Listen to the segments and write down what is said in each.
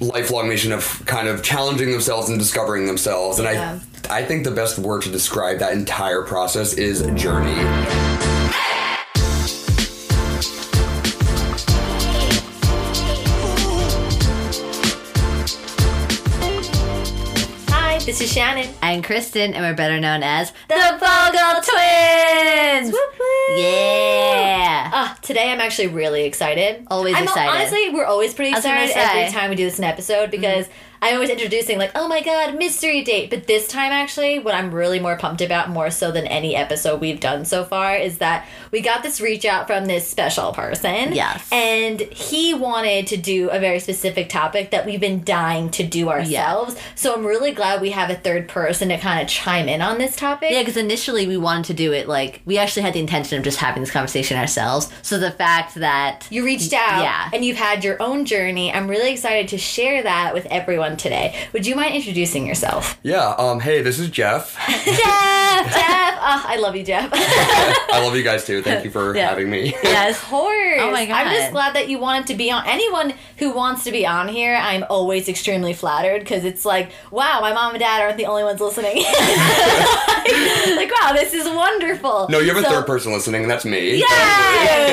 lifelong mission of kind of challenging themselves and discovering themselves. And Yeah. I I think the best word to describe that entire process is journey. Shannon. I'm Kristen, and we're better known as The Vogel Twins. Whoop, whoop. Yeah. Ah, today I'm actually really excited. Always I'm, excited. Honestly, we're always pretty excited every. Mm-hmm. time we do this in episode because I'm always introducing like, oh my god, mystery date. But this time, actually, what I'm really more pumped about, more so than any episode we've done so far, is that we got this reach out from this special person. Yes. And he wanted to do a very specific topic that we've been dying to do ourselves. So I'm really glad we have a third person to kind of chime in on this topic. Yeah, because initially we wanted to do it like we actually had the intention of just having this conversation ourselves. So the fact that You reached out Yeah. and you've had your own journey. I'm really excited to share that with everyone today. Would you mind introducing yourself? Yeah. Um. Hey, this is Jeff. Jeff! Jeff! Oh, I love you, Jeff. I love you guys too. Thank you for Yeah. having me. yes, Of course. Oh my god. I'm just glad that you wanted to be on. Anyone who wants to be on here, I'm always extremely flattered because it's like, wow, my mom and dad aren't the only ones listening. like, wow, this is wonderful. No, you have a third person listening, and that's me. Yeah!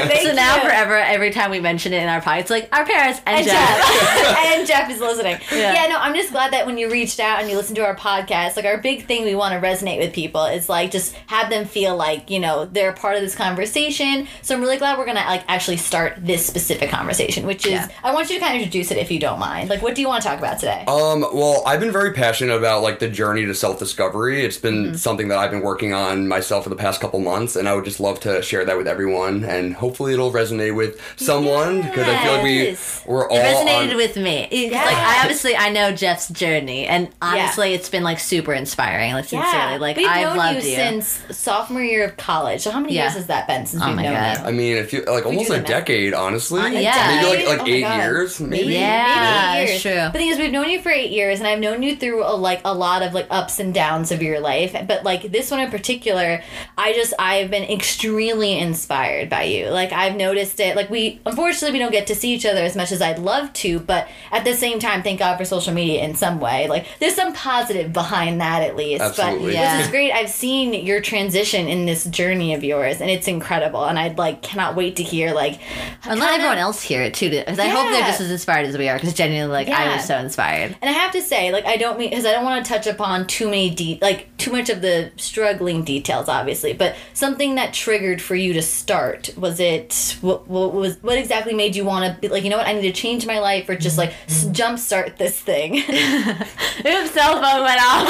Thank so now you. forever, every time we mention it in our podcast, it's like our parents and, and Jeff. Jeff. and Jeff is listening. Yeah. Yeah. No, I'm just glad that when you reached out and you listened to our podcast, like our big thing we want to resonate with people is like just have them feel like, you know, they're part of this conversation. So I'm really glad we're gonna like actually start this specific conversation, which is Yeah. I want you to kind of introduce it if you don't mind. Like what do you want to talk about today? Um, well, I've been very passionate about like the journey to self discovery. It's been Mm-hmm. something that I've been working on myself for the past couple months, and I would just love to share that with everyone, and hopefully it'll resonate with someone because I feel like we Yes. we're all It resonated on- with me. Yeah. Like I obviously I know Jeff's journey, and honestly, it's been like super inspiring. Like sincerely, like we've I've known loved you, you. since sophomore year of college. So how many Yeah. years has that been since Oh we've my known God. you? I mean, if you like almost a the math. decade, honestly. Uh, yeah. maybe like like Oh my eight years, maybe. Yeah. maybe eight years. true. The thing is, we've known you for eight years, and I've known you through a, like a lot of like ups and downs of your life. But like this one in particular, I just I've been extremely inspired by you. Like I've noticed it. Like we unfortunately we don't get to see each other as much as I'd love to, but at the same time, thank God for social media in some way. Like there's some positive behind that at least. Absolutely. But Yeah. this is great. I've seen your transition in this journey of yours, and it's incredible. And I'd like cannot wait to hear like And let kinda- everyone else hear it too. Because I hope they're just as inspired as we are. Because genuinely, like I was so inspired. And I have to say, like, I don't mean because I don't want to touch upon too many de- like too much of the struggling details, obviously. But something that triggered for you to start was it what, what was what exactly made you want to be like you know what I need to change my life or just mm-hmm. like s- jumpstart this thing. Oops, cell phone went off.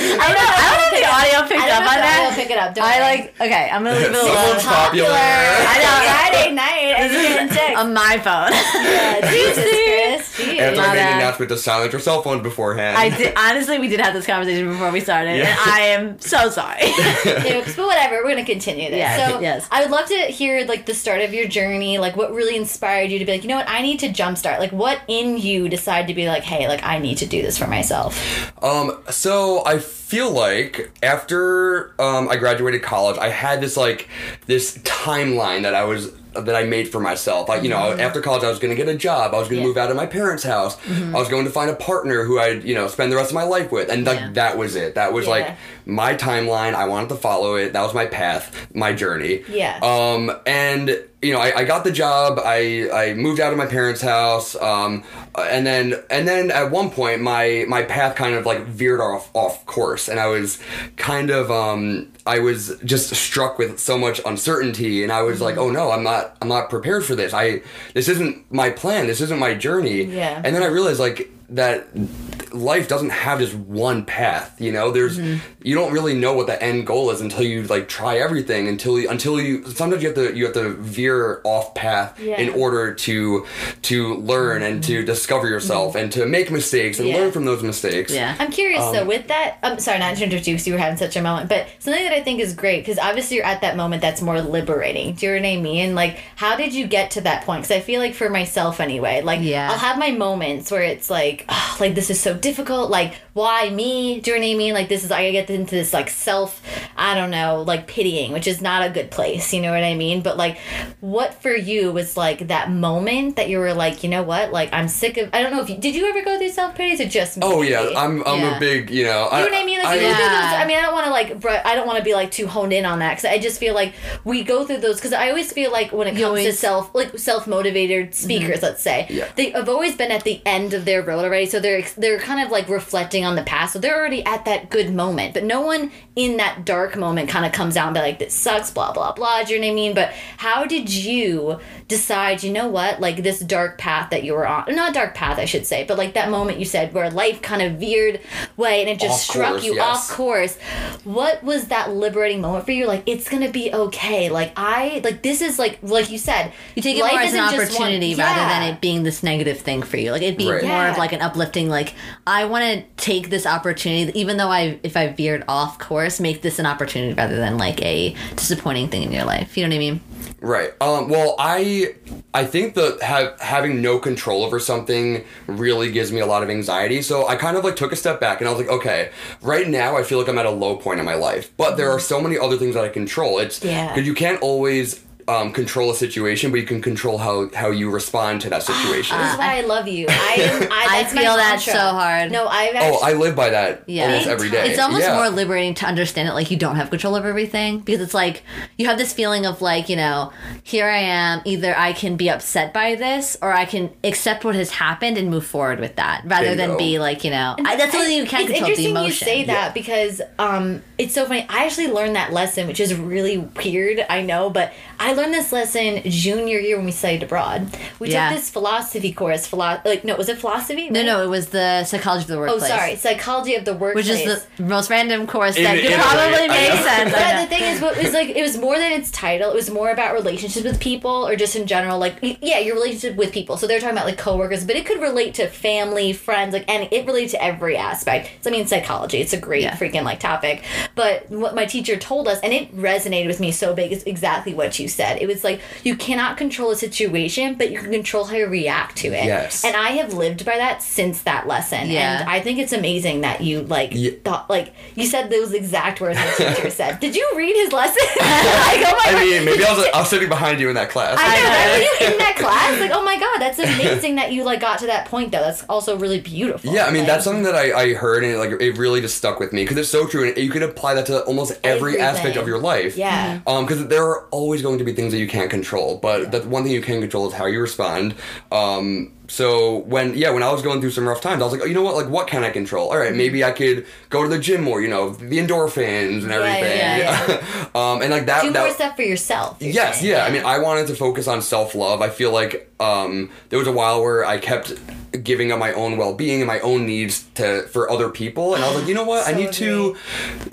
I don't know. I don't know if the audio picked I don't up know on if I'll that. pick it up. Don't I worry. like. Okay, I'm gonna leave it alone. Someone's popular. I know. Friday night. I was getting sick. On my phone. Yeah, Jesus, Chris. Jeez. And My I made an bad. announcement to silence your cell phone beforehand. I did. Honestly, we did have this conversation before we started, Yeah. and I am so sorry. Oops, but whatever. We're gonna continue this. Yes, so yes. I would love to hear like the start of your journey, like what really inspired you to be like, you know what, I need to jumpstart. Like, what in you decided to be like, hey, like I need to do this for myself. Um, so I feel like after um, I graduated college, I had this like this timeline that I was that I made for myself. Like you know, after college, I was going to get a job. I was going to Yeah. move out of my parents' house. I was going to find a partner who I'd you know spend the rest of my life with, and like Yeah. that was it. That was Yeah. like my timeline. I wanted to follow it. That was my path, my journey. Yeah. Um, and you know, I, I got the job. I, I moved out of my parents' house. Um, and then and then at one point, my my path kind of like veered off off course, and I was kind of um, I was just struck with so much uncertainty, and I was like, oh no, I'm not I'm not prepared for this. I this isn't my plan. This isn't my journey. Yeah. And then I realized like that life doesn't have just one path you know there's mm-hmm. you don't really know what the end goal is until you like try everything until you until you sometimes you have to you have to veer off path Yeah. in order to to learn and to mm-hmm. discover yourself mm-hmm. and to make mistakes and Yeah. learn from those mistakes yeah. I'm curious Um, though, with that, I'm sorry not to interrupt you because you were having such a moment, but something that I think is great because obviously you're at that moment that's more liberating. Do you know what I mean? Like, how did you get to that point? Because I feel like for myself anyway, like, Yeah. I'll have my moments where it's like, oh, like this is so difficult. Like, why me? Do you know what I mean? Like, this is I get into this like self, I don't know, like pitying, which is not a good place. You know what I mean? But like, what for you was like that moment that you were like, you know what? Like, I'm sick of. I don't know if you did. You ever go through self pity? Or just me? Oh yeah, I'm I'm Yeah. a big you know. You know what I mean? Like, you go through Yeah. those, I mean, I don't want to like, br- I don't want to be like too honed in on that because I just feel like we go through those because I always feel like when it comes to self, like self motivated speakers, mm-hmm. let's say, Yeah. they have always been at the end of their road already, so they're they're kind of like reflecting on the past, so they're already at that good moment, but no one in that dark moment kind of comes out and be like, this sucks, blah blah blah. Do you know what I mean? But how did you decide? You know what? Like this dark path that you were on, not dark path, I should say, but like that moment you said where life kind of veered way and it just Off struck course, you yes. off course. What was that liberating moment for you? Like it's gonna be okay. Like I like this is like like you said. You take it life more as an isn't one- opportunity rather Yeah. than it being this negative thing for you. Like it being Right. more of like an uplifting. Like I want to take this opportunity, even though I if I veered off course, make this an opportunity rather than like a disappointing thing in your life. You know what I mean? Right. Um, well, I I think that have, having no control over something really gives me a lot of anxiety. So I kind of like took a step back and I was like, okay, right now I feel like I'm at a low point in my life, but there are so many other things that I control. It's Yeah. you can't always um, control a situation, but you can control how how you respond to that situation. This is why I love you. I, I, I feel that so hard. No, I've oh, I live by that Yeah. almost every day. It's almost Yeah. more liberating to understand it like you don't have control over everything because it's like you have this feeling of like, you know, here I am, either I can be upset by this or I can accept what has happened and move forward with that rather than be like, you know, I, that's something you can't it's control the interesting emotion. you say that because um, it's so funny. I actually learned that lesson, which is really weird. I know, but I learned this lesson junior year when we studied abroad. We Yeah. took this philosophy course. Philo- like no, was it philosophy? No, Right? no, it was the psychology of the oh, workplace. Oh, sorry, psychology of the workplace. Which is the most random course In- that in could a probably I make sense. But the thing is, what was like, it was more than its title. It was more about relationships with people, or just in general, like yeah, your relationship with people. So they're talking about like coworkers, but it could relate to family, friends, like, and it related to every aspect. So I mean, psychology. It's a great Yeah. freaking like topic. But what my teacher told us, and it resonated with me so big, is exactly what you said. It was like you cannot control a situation, but you can control how you react to it. Yes. And I have lived by that since that lesson. Yeah. And I think it's amazing that you like Yeah. thought like you said those exact words the teacher said. Did you read his lesson? like, oh my I mean, maybe I was, I was sitting behind you in that class. I know, know. Were you in that class? Like, oh my god, that's amazing that you like got to that point though. That's also really beautiful. Yeah, I mean Like, that's something that I, I heard and it, like it really just stuck with me because it's so true and you can apply that to almost every Everything. aspect of your life. Yeah. Um, because there are always going to be things that you can't control, but the one thing you can control is how you respond. Um. So when yeah, when I was going through some rough times, I was like, oh, you know what? Like, what can I control? All right, maybe I could go to the gym more. You know, the endorphins and Yeah, everything. yeah, um, and like that. do that more stuff for yourself. Yes, saying. yeah. I mean, I wanted to focus on self love. I feel like um, there was a while where I kept giving up my own well being and my own needs to for other people, and I was like, you know what? I So need to,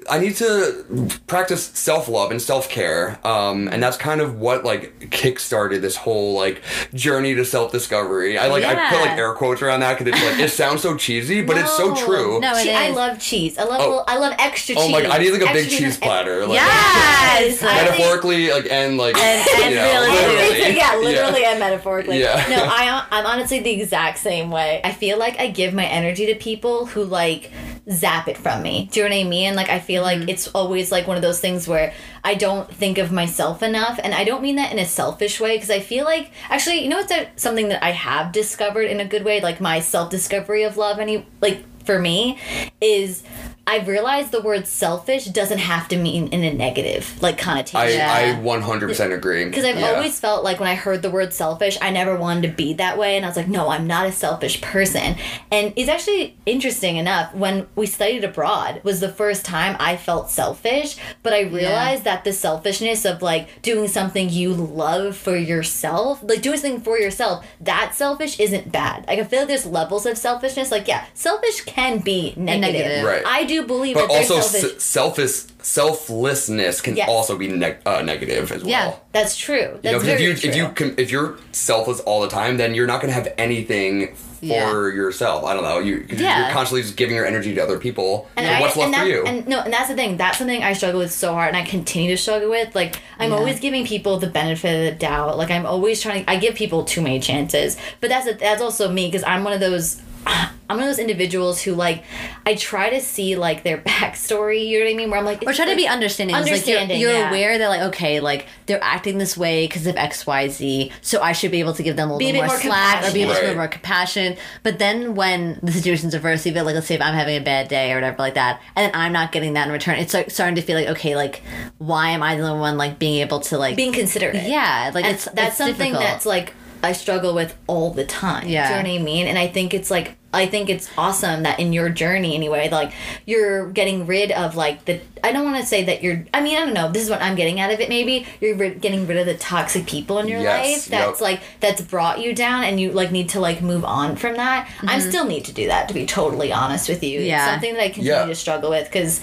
I need to practice self love and self care, um, and that's kind of what like kick-started this whole like journey to self discovery. I like I put like air quotes around that because it's like it sounds so cheesy, but it's so true. No, it Che- I love cheese. I love Oh. I love extra Oh cheese. my! god, I need like a big Extra cheese platter. Like, Yes! I think- Metaphorically, like and like And- and you know, really, literally. Yeah, literally Yeah. and metaphorically. Yeah. No, I I'm honestly the exact same way. I feel like I give my energy to people who like zap it from me. Do you know what I mean? Like I feel Mm-hmm. like it's always like one of those things where I don't think of myself enough, and I don't mean that in a selfish way because I feel like actually, you know, it's a, something that I have discovered in a good way, like my self discovery of love. Any like for me is. I've realized the word selfish doesn't have to mean in a negative like connotation. I, Yeah. I 100% agree. Because I've Yeah. always felt like when I heard the word selfish, I never wanted to be that way. And I was like, no, I'm not a selfish person. And it's actually interesting enough, when we studied abroad, was the first time I felt selfish. But I realized that the selfishness of like doing something you love for yourself, like doing something for yourself, that selfish isn't bad. Like I feel like there's levels of selfishness. Like, yeah, selfish can be negative. negative. Right. I do believe But that also, selfish. s- selfish selflessness can Yes. also be neg- uh, negative as well. Yeah. That's true. You know, very if you true. if you com- if you're selfless all the time, then you're not gonna have anything for Yeah. yourself. I don't know. You Yeah. you're constantly just giving your energy to other people. And And I, what's left and that, for you? And no, and that's the thing. That's something I struggle with so hard, and I continue to struggle with. Like I'm Yeah. always giving people the benefit of the doubt. Like I'm always trying. I give people too many chances, but that's a, that's also me because I'm one of those. I'm one of those individuals who like I try to see like their backstory. You know what I mean? Where I'm like, or try to be understanding. It's like you're, Understanding, you're yeah. aware that like okay, like they're acting this way because of X, Y, Z. So I should be able to give them a little a bit bit more, more slack or be a little compassionate. more compassion. But then when the situation's adverse, even like let's say if I'm having a bad day or whatever like that, and then I'm not getting that in return, it's like starting to feel like okay, like why am I the one like being able to like being considerate. yeah, like and it's that's it's something difficult. that's like I struggle with all the time. Yeah. Do you know what I mean? And I think it's like I think it's awesome that in your journey anyway, like you're getting rid of like the I don't want to say that you're I mean, I don't know, this is what I'm getting out of it maybe. You're ri- getting rid of the toxic people in your Yes, life that's yep. like that's brought you down and you like need to like move on from that. I still need to do that to be totally honest with you. Mm-hmm. Yeah. It's something that I continue Yeah. to struggle with cuz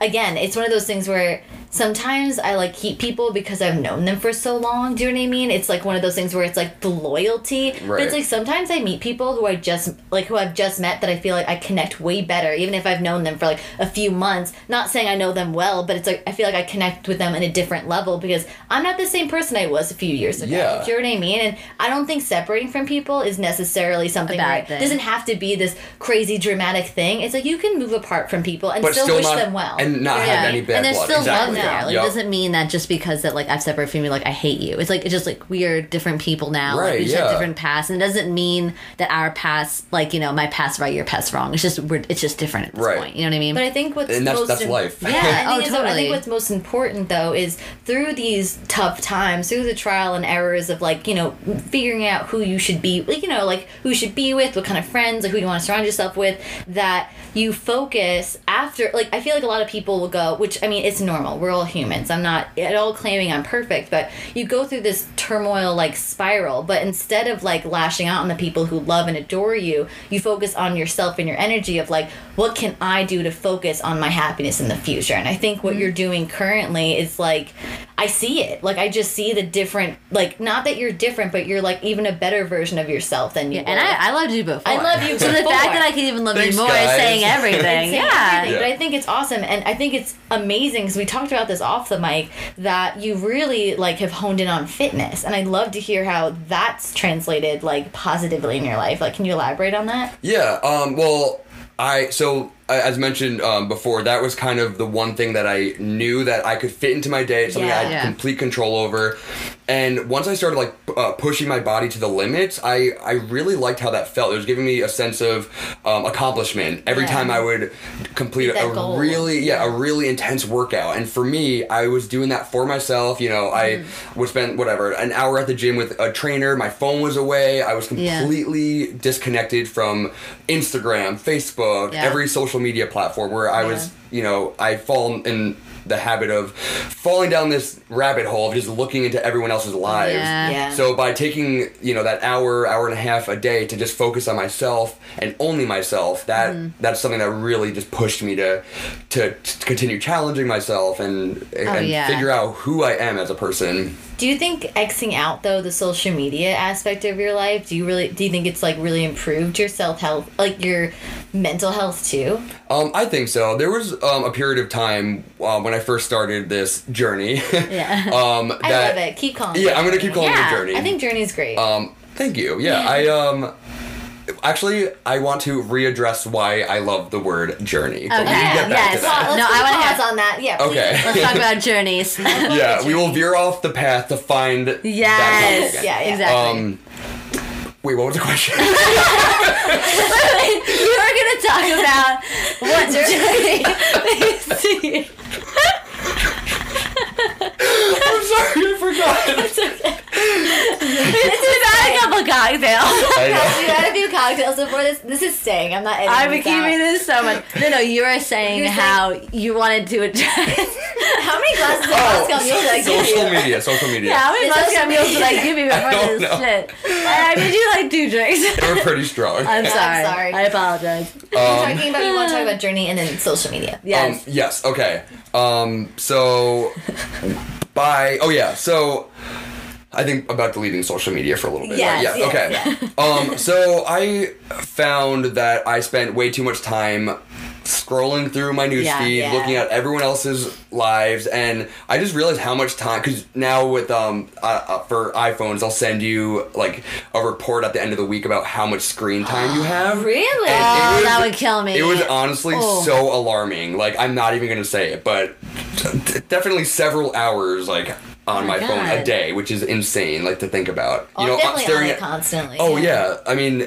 again, it's one of those things where sometimes I like keep people because I've known them for so long. Do you know what I mean? It's like one of those things where it's like the loyalty. But Right. it's like sometimes I meet people who I just like who I've just met that I feel like I connect way better, even if I've known them for like a few months. Not saying I know them well, but it's like I feel like I connect with them in a different level because I'm not the same person I was a few years ago. Yeah. Do you know what I mean? And I don't think separating from people is necessarily something bad where it thing. doesn't have to be this crazy dramatic thing. It's like you can move apart from people and still, still wish not them well. and not You know have any bad and there's blood. still exactly. love there. Like Yup. it doesn't mean that just because that like I've separated from you, like I hate you. It's like it's just like we are different people now. like, Right, we just yeah. have different pasts, and it doesn't mean that our past, like you know, my past right, your past wrong. It's just we're it's just different at this Right. point. You know what I mean? But I think what's And that's- most that's im- life. Yeah, Yeah. I Oh, think, so I totally. think what's most important though is through these tough times, through the trial and errors of like you know figuring out who you should be, like you know like who you should be with, what kind of friends, like who you want to surround yourself with. That you focus after, like I feel like a lot of people will go, which I mean it's normal. We're all humans. I'm not at all claiming I'm perfect, but you go through this turmoil like spiral. But instead of like lashing out on the people who love and adore you, you focus on yourself and your energy of like, what can I do to focus on my happiness in the future? And I think what mm-hmm. you're doing currently is like, I see it. Like I just see the different, like not that you're different, but you're like even a better version of yourself than you. and were. I, I loved you before. I love you So the fact that I can even love Thanks, you more guys. is saying everything. It's saying yeah. everything, But I think it's awesome, and I think it's amazing because we talked about this off the mic that you really like have honed in on fitness, and I'd love to hear how that's translated like positively in your life. Like, can you elaborate on that? Yeah. Um. Well, I so as mentioned um, before, that was kind of the one thing that I knew that I could fit into my day. It's something I had Yeah. complete control over. And once I started like uh, pushing my body to the limits, I I really liked how that felt. It was giving me a sense of um, accomplishment every Yeah. time I would complete a goal. really yeah a really intense workout. And for me, I was doing that for myself. You know, I Mm-hmm. would spend whatever an hour at the gym with a trainer. My phone was away. I was Yeah. completely disconnected from Instagram, Facebook, Yeah. every social media platform where I was, you know, I fall in the habit of falling down this rabbit hole of just looking into everyone else's lives. Yeah. Yeah. So by taking, you know, that hour, hour and a half a day to just focus on myself and only myself, that Mm-hmm. that's something that really just pushed me to to, to continue challenging myself and and Oh, yeah. figure out who I am as a person. Do you think Xing out though the social media aspect of your life? Do you really do you think it's like really improved your self health, like your mental health too? Um, I think so. There was um, a period of time uh, when I first started this journey. Yeah. um, I that, love it. Keep calling. Yeah, it I'm gonna keep calling Yeah, it journey. I think Journey's great. Um, thank you. Yeah, I um. Actually, I want to readdress why I love the word journey. But we Okay, can get back yes. to that. Let's No, I wanna pause on that. Yeah. please. Okay. Let's talk about journeys. yeah, we will veer off the path to find Yes. level again. Yeah, yeah. Exactly. Um, wait, what was the question? you were gonna talk about what journey. I'm sorry, I forgot. it's about a couple cocktails. I know. we had a few cocktails before this. This is staying. I'm not editing I've been this out. keeping this so much. No, no, you were saying You're how you wanted to address. How many glasses of Moscow Mule did I give Oh, social you? media, social media. Yeah, how many It's Moscow also- meals did I give you before this know. shit? I made you like two drinks. They were pretty strong. I'm sorry. sorry. I apologize. We're talking about you want to talk about Journey and then social media. Yes. Um, yes. Okay. Um. So, by oh yeah. So, I think about deleting social media for a little bit. Yes, right? yes, Yeah. Okay. um. So I found that I spent way too much time scrolling through my newsfeed, Yeah, yeah. looking at everyone else's lives, and I just realized how much time. Because now with um uh, for iPhones, I'll send you like a report at the end of the week about how much screen time you have. Really? And Oh, was- that would kill me. It was honestly Oh. so alarming. Like I'm not even gonna say it, but definitely several hours like on oh my my, phone a day, which is insane. Like to think about. Oh, you know, I'm uh, definitely staring on it at. constantly. Oh yeah, I mean,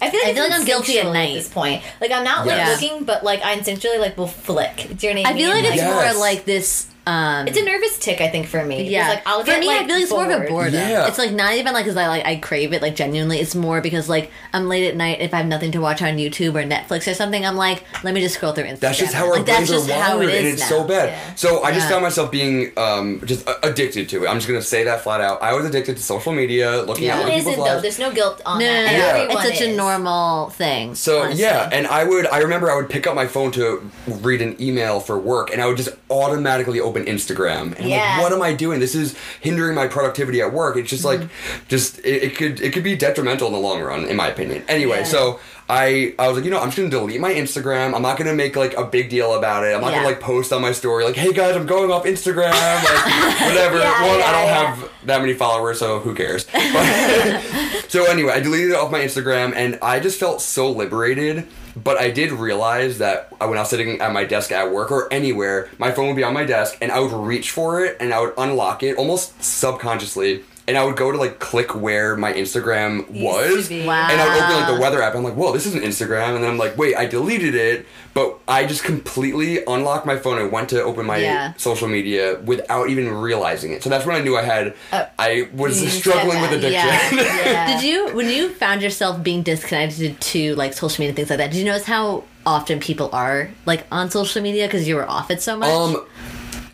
I feel like, I feel like I'm guilty at instinctual night. this point. Like I'm not like looking, but like I instinctually like will flick. Do you know what I mean? I mean? feel like it's Yes. more like this. Um, it's a nervous tick. I think for me. yeah, Like I'll for get, me, like, I feel like it's more of a bored. boredom. Yeah. It's like not even like because I like I crave it like genuinely. It's more because like I'm late at night if I have nothing to watch on YouTube or Netflix or something. I'm like, let me just scroll through Instagram. that's just how our like, that's brains are wired, it and it's now. so bad. Yeah. So I just Yeah. found myself being um, just addicted to it. I'm just gonna say that flat out. I was addicted to social media, looking Yeah. at Who other people's lives. There's no guilt on No, no, that. no, no. Yeah. It's such a normal thing. So honestly. yeah, and I would I remember I would pick up my phone to read an email for work, and I would just automatically open Instagram. And Yeah. like, what am I doing? This is hindering my productivity at work. It's just like, Mm-hmm. just it, it could it could be detrimental in the long run, in my opinion. Anyway, Yeah. so. I, I was like, you know, I'm just gonna delete my Instagram. I'm not gonna make like a big deal about it. I'm not Yeah. gonna like post on my story like, hey guys, I'm going off Instagram, like whatever. Yeah, One, I don't yeah. have that many followers, so who cares? But- so anyway, I deleted it off my Instagram, and I just felt so liberated. But I did realize that when I was sitting at my desk at work or anywhere, my phone would be on my desk, and I would reach for it, and I would unlock it almost subconsciously, and I would go to like click where my Instagram was. Wow. and I would open like the weather app. I'm like, whoa, this isn't Instagram, and then I'm like, wait, I deleted it, but I just completely unlocked my phone and went to open my Yeah. social media without even realizing it. So that's when I knew I had, Uh, I was struggling with that, addiction. Yeah. Yeah. Did you when you found yourself being disconnected to like social media and things like that? Did you notice how often people are like on social media because you were off it so much? Um,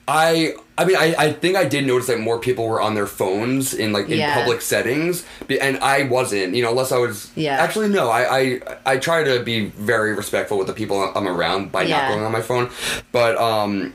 I I mean I, I think I did notice that more people were on their phones in like in Yeah. public settings, and I wasn't. You know, unless I was. Yeah. Actually, no. I I I try to be very respectful with the people I'm around by Yeah. not going on my phone, but um.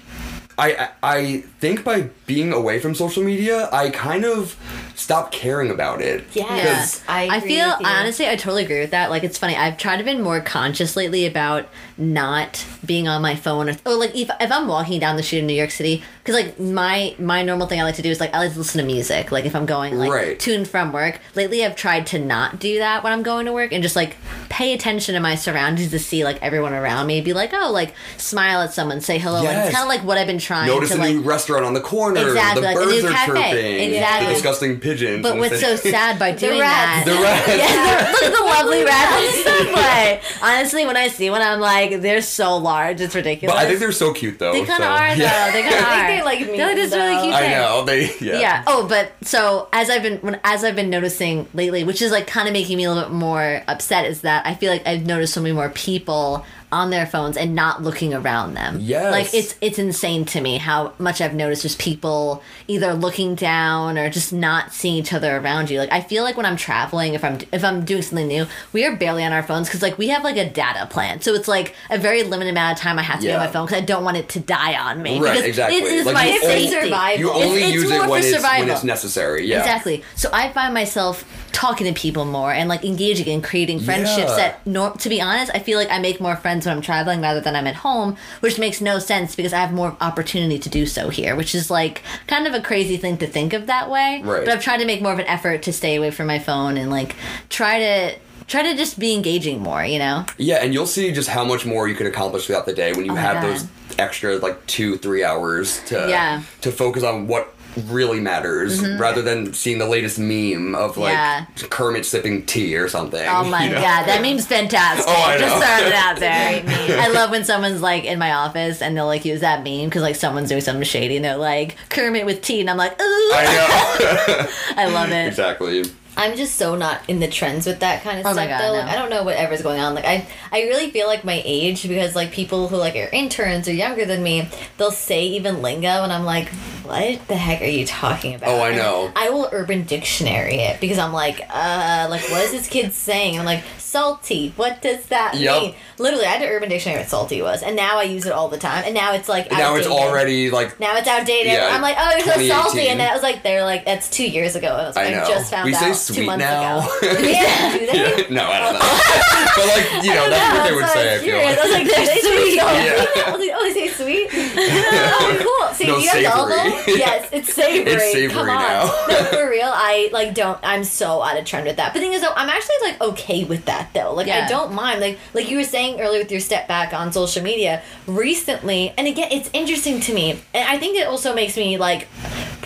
I, I I think by being away from social media, I kind of stopped caring about it. Yes, I. I feel with you. honestly, I totally agree with that. Like, it's funny. I've tried to be more conscious lately about not being on my phone, or, or like if, if I'm walking down the street in New York City, because like my my normal thing I like to do is like I like to listen to music. Like if I'm going like Right. to and from work. Lately, I've tried to not do that when I'm going to work and just like pay attention to my surroundings to see like everyone around me. Be like, oh, like smile at someone, say hello. And it's kind of like what I've been trying Notice to a like. new restaurant on the corner. Exactly, the like a birds new are cafe. chirping. Exactly. The disgusting pigeons. But and what's so sad by doing rats. that? The rats. Yeah, look at the lovely rats on the subway. Honestly, when I see one, I'm like, they're so large, it's ridiculous. But I think they're so cute though. they kind of so- are though. Yeah. They kind of I are. think they like me. They're like this really though. cute I thing. know they. Yeah. Yeah. Oh, but so as I've been when as I've been noticing lately, which is like kind of making me a little bit more upset, is that I feel like I've noticed so many more people on their phones and not looking around them. Yes. Like it's it's insane to me how much I've noticed just people either looking down or just not seeing each other around you. Like I feel like when I'm traveling, if I'm if I'm doing something new, we are barely on our phones because like we have like a data plan, so it's like a very limited amount of time I have to be on my phone because I don't want it to die on me. Right, exactly. It is Like, my you It's only- safety. survival. You only it's use more it when it's when it's necessary. Yeah. Exactly. So I find myself talking to people more and like engaging and creating friendships Yeah. that nor- to be honest, I feel like I make more friends when I'm traveling rather than I'm at home, which makes no sense because I have more opportunity to do so here, which is like kind of a crazy thing to think of that way. Right. But I've tried to make more of an effort to stay away from my phone and like try to try to just be engaging more, you know? Yeah, and you'll see just how much more you can accomplish throughout the day when you Oh have God. those extra like two, three hours to Yeah. to focus on what really matters rather than seeing the latest meme of like Mm-hmm. Yeah. Kermit sipping tea or something. Oh my you know? god, that meme's fantastic. Oh, I Just know. throwing it out there. I love when someone's like in my office and they'll like use that meme because like someone's doing something shady and they're like Kermit with tea and I'm like, ooh, I I love it. exactly. I'm just so not in the trends with that kind of Oh stuff God, though. no. Like I don't know whatever's going on. Like I I really feel like my age because like people who like are interns or younger than me, they'll say even lingo and I'm like, what the heck are you talking about? Oh, I And know. I will urban dictionary it because I'm like, uh like what is this kid saying? And I'm like salty. What does that Yep. mean? Literally, I had an Urban Dictionary what salty was, and now I use it all the time. And now it's like now it's already like Now it's outdated. Yeah, I'm like, oh, you're so salty, and then I was like, they're like, that's two years ago. I, was like, I know. just found we out say two sweet months now. ago. yeah, do they? no, I don't know. but like you know, that's what they would so say. I feel like. I was like, do they say sweet? Yeah. I was like, oh, they say sweet. oh, cool. See, No, do you have savory. Yes, it's savory. It's savory Come on. now. no, for real. I like don't. I'm so out of trend with that. But the thing is, though, I'm actually like okay with that though. Like I don't mind. Like like you were saying earlier with your step back on social media recently. And again, it's interesting to me, and I think it also makes me like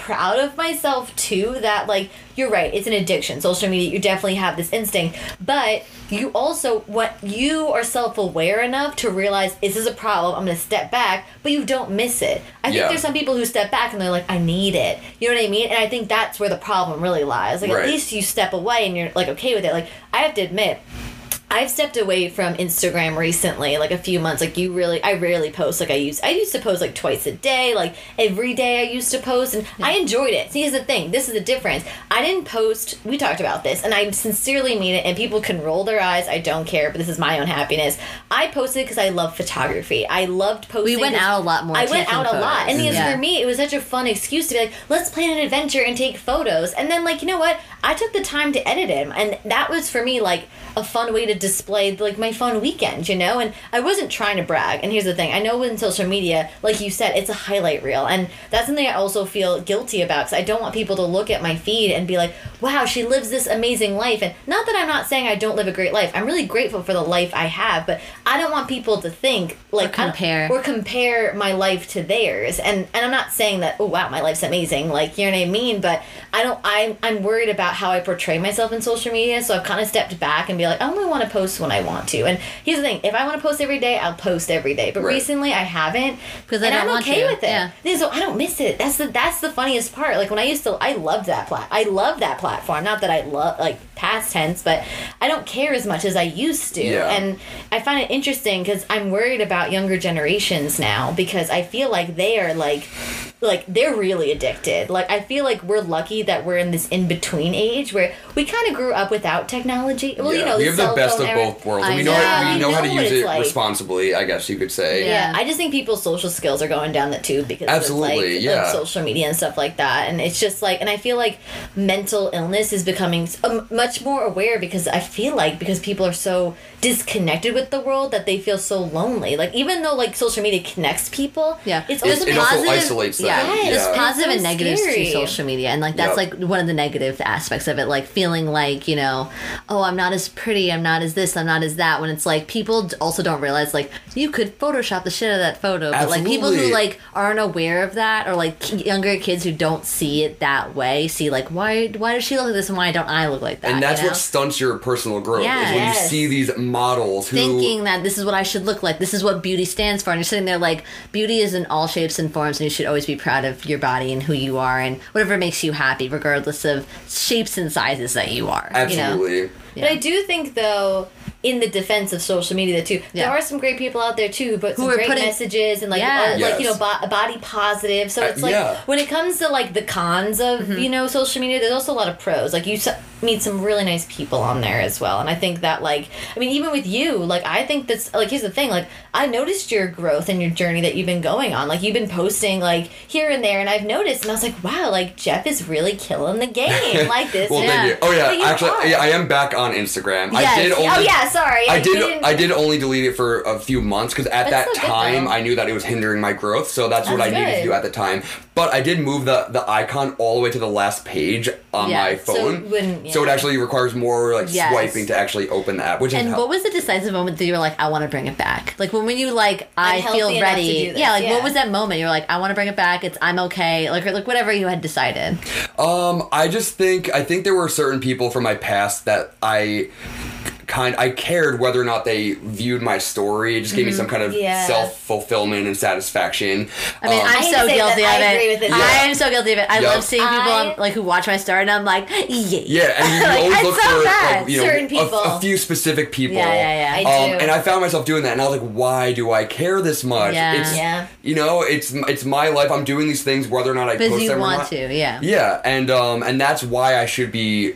proud of myself too that like you're right it's an addiction. Social media you definitely have this instinct. But you also what you are self-aware enough to realize this is a problem i'm gonna step back but you don't miss it. I think Yeah. there's some people who step back and they're like i need it. You know what i mean? And i think that's where the problem really lies. Like Right. at least you step away and you're like okay with it. Like i have to admit I've stepped away from Instagram recently, like a few months. Like you really, I rarely post. Like I used, I used to post like twice a day. Like every day, I used to post, and I enjoyed it. See, here's the thing. This is the difference. I didn't post. We talked about this, and I sincerely mean it. And people can roll their eyes. I don't care, but this is my own happiness. I posted because I love photography. I loved posting. We went out a lot more I went out a lot, and because Yeah. for me, it was such a fun excuse to be like, let's plan an adventure and take photos. And then like, you know what? I took the time to edit him, and that was for me like a fun way to display like my fun weekend, you know. And I wasn't trying to brag. And here's the thing: I know in social media, like you said, it's a highlight reel, and that's something I also feel guilty about because I don't want people to look at my feed and be like, "Wow, she lives this amazing life." And not that I'm not saying I don't live a great life. I'm really grateful for the life I have, but I don't want people to think like don't- compare. or compare my life to theirs and and i'm not saying that oh wow my life's amazing like you know what i mean but i don't i'm i'm worried about how i portray myself in social media so i've kind of stepped back and be like i only want to post when i want to and here's the thing if i want to post every day i'll post every day but Right. recently i haven't Because and I'm want okay to. with it Yeah. Yeah, so i don't miss it that's the that's the funniest part like when i used to i loved that plat i love that platform not that i love like past tense but i don't care as much as i used to Yeah. and I find it interesting because I'm worried about younger generations now because I feel like they are like, like they're really addicted. Like I feel like we're lucky that we're in this in between age where we kind of grew up without technology. Well, you know, we the have the best phone of era. both worlds. I we know, know. how, we You know how to use it like. responsibly, I guess you could say. Yeah. Yeah, I just think people's social skills are going down the tube because Absolutely, of, like, yeah. of social media and stuff like that. And it's just like, and I feel like mental illness is becoming s- um, much more aware because I feel like because people are so disconnected with the world that they feel so lonely. Like even though like social media connects people, Yeah, it's It- also it also positive- isolates them. Yeah, Yes, there's Yeah. positive It's and so negatives scary. to social media, and like that's Yep. like one of the negative aspects of it. Like feeling like you know, oh, I'm not as pretty, I'm not as this, I'm not as that. When it's like people also don't realize like you could Photoshop the shit out of that photo, but like people who like aren't aware of that, or like younger kids who don't see it that way, see like why why does she look like this and why don't I look like that? And that's you know? what stunts your personal growth is when Yes. you see these models who thinking that this is what I should look like. This is what beauty stands for. And you're sitting there like, beauty is in all shapes and forms, and you should always be proud of your body and who you are and whatever makes you happy, regardless of shapes and sizes that you are. You know? Absolutely. But I do think though, in the defense of social media too, there are some great people out there too, but some are great putting- messages and like Yeah. uh, like you know bo- body positive. So Uh, it's like yeah. when it comes to like the cons of Mm-hmm. you know social media, there's also a lot of pros. Like you s- meet some really nice people on there as well, and I think that like I mean even with you, like I think that's like here's the thing, like I noticed your growth and your journey that you've been going on. Like you've been posting like here and there, and I've noticed, and I was like, wow, like Jeff is really killing the game like this. Well, and- thank you. Oh yeah, But you actually, yeah, I am back on Instagram. I did only. Oh yeah, sorry. I you did. didn't- I did only delete it for a few months because at That's that so time though. I knew that it was hindering my growth. So that's, what I That's needed to do at the time. But I did move the the icon all the way to the last page on Yeah, my so phone. it wouldn't- So it actually requires more like Yes. swiping to actually open the app, which And what was the decisive moment that you were like, I want to bring it back? Like when, when you like, I I'm feel enough to ready. do this, yeah, like yeah. what was that moment? You were like, I want to bring it back. It's I'm okay. Like or, like whatever you had decided. Um, I just think I think there were certain people from my past that I I kind I cared whether or not they viewed my story. It just gave me some kind of Yeah. self fulfillment and satisfaction. I mean, Um, I'm I so guilty that, of I it. agree with it. I am so guilty of it. I Yeah. love seeing people I- like who watch my story, and I'm like, yeah, Yeah, and you, you Like, always look so for like, you know Certain people. A, few specific people. Yeah, yeah, yeah. I Um, do. and I found myself doing that, and I was like, "Why do I care this much? Yeah. It's Yeah. you know, it's it's my life. I'm doing these things whether or not I because post you them or want not. to, yeah. Yeah, and um, and that's why I should be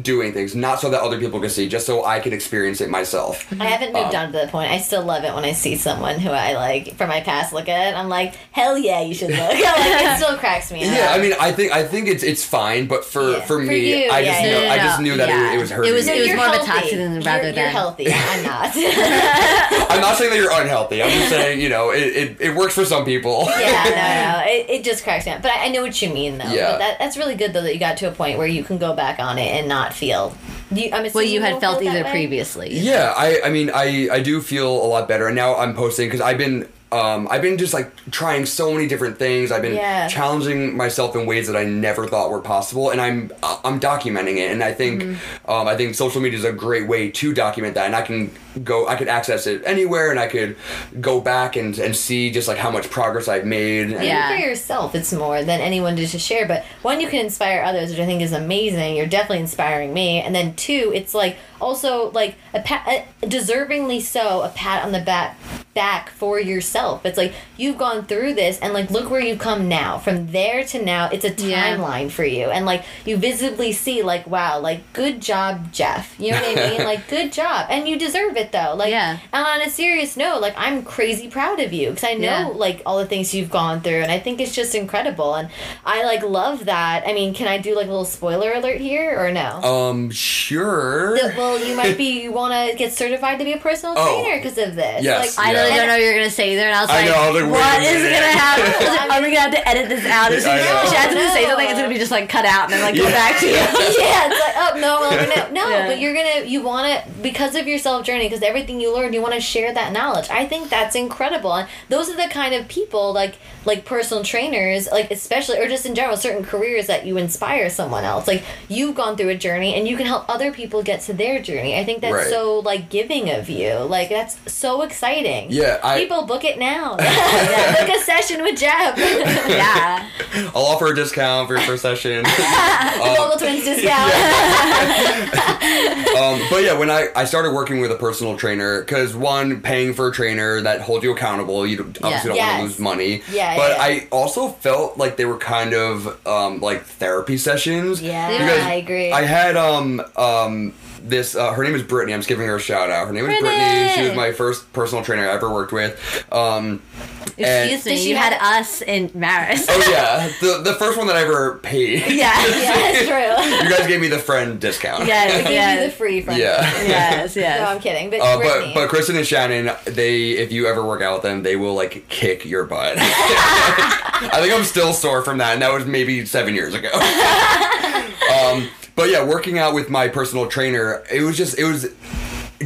doing things, not so that other people can see, just so I can experience it myself. I haven't moved Um, on to the point. I still love it when I see someone who I like from my past look at it. I'm like, hell yeah, you should look. like, it still cracks me up. Yeah, I mean, I think I think it's it's fine, but for Yeah. for For me, you, I yeah, just yeah, know, I just knew that Yeah. it, it was hurting. It was- me. it was You're more of a healthy. toxic than rather you're, than- You're healthy. I'm not. I'm not saying that you're unhealthy. I'm just saying, you know, it, it, it works for some people. yeah, no, no. It, it just cracks me up. But I, I know what you mean, though. Yeah. But that, that's really good, though, that you got to a point where you can go back on it and not feel. You, I'm Well, assuming you had felt feel that either way? previously. Yeah, I I mean I I do feel a lot better and now I'm posting because I've been um I've been just like trying so many different things. I've been Yeah. challenging myself in ways that I never thought were possible and I'm I'm documenting it and I think Mm-hmm. um I think social media is a great way to document that and I can go I could access it anywhere and I could go back and and see just like how much progress I've made. And, Yeah. for yourself it's more than anyone to just share but one you can inspire others which i think is amazing. You're definitely inspiring me. And then two it's like also like a pat a, deservingly so a pat on the back back for yourself. It's like you've gone through this and like look where you've come now. From there to now it's a Yeah. timeline for you. And like you visibly see like wow like good job jeff. You know what i mean? Like good job. And you deserve it though like Yeah. and on a serious note like i'm crazy proud of you because i know Yeah. like all the things you've gone through and i think it's just incredible and i like love that i mean can i do like a little spoiler alert here or no Um sure. That- well you might be you want to get certified to be a personal Oh. trainer because of this Yes, like I Yeah. literally don't know what you're gonna say either, and I was I like, know, I was like, wait "What a is minute." gonna happen? Are we gonna have to edit this out?" If she, I she has to say something, it's gonna be just like cut out and then like go Yeah. back to you. yeah, it's like, oh no, no, no, no. Yeah. But you're gonna, you want to, because of your self journey, because everything you learned, you want to share that knowledge. I think that's incredible, and those are the kind of people, like, like personal trainers, like especially, or just in general, certain careers that you inspire someone else. Like you've gone through a journey, and you can help other people get to their journey. I think that's Right. so like giving of you. Like that's so exciting. Yeah, I- people book it now. yeah, book a session with Jeff. yeah. I'll offer a discount for your first session. Vogel twins discount. um, but yeah, when I, I started working with a personal trainer, because one, paying for a trainer that holds you accountable, you obviously don't want to lose money. Yeah, But yeah. I also felt like they were kind of um, like therapy sessions. Yeah, Because I agree. I had um um this uh, her name is Brittany. I'm just giving her a shout out. Her name is Brittany. Brittany! She was my first personal trainer I ever worked with. Um, And- Excuse Did me, she you had us in Maris. oh yeah, the the first one that I ever paid. yeah. yeah, that's true. you guys gave me the friend discount. Yes, Give you the free friend. Yeah. Yes, yes. No, I'm kidding. But Uh, but but Kristen and Shannon, they if you ever work out with them, they will like kick your butt. I think I'm still sore from that, and that was maybe seven years ago. um, but yeah, working out with my personal trainer, it was just it was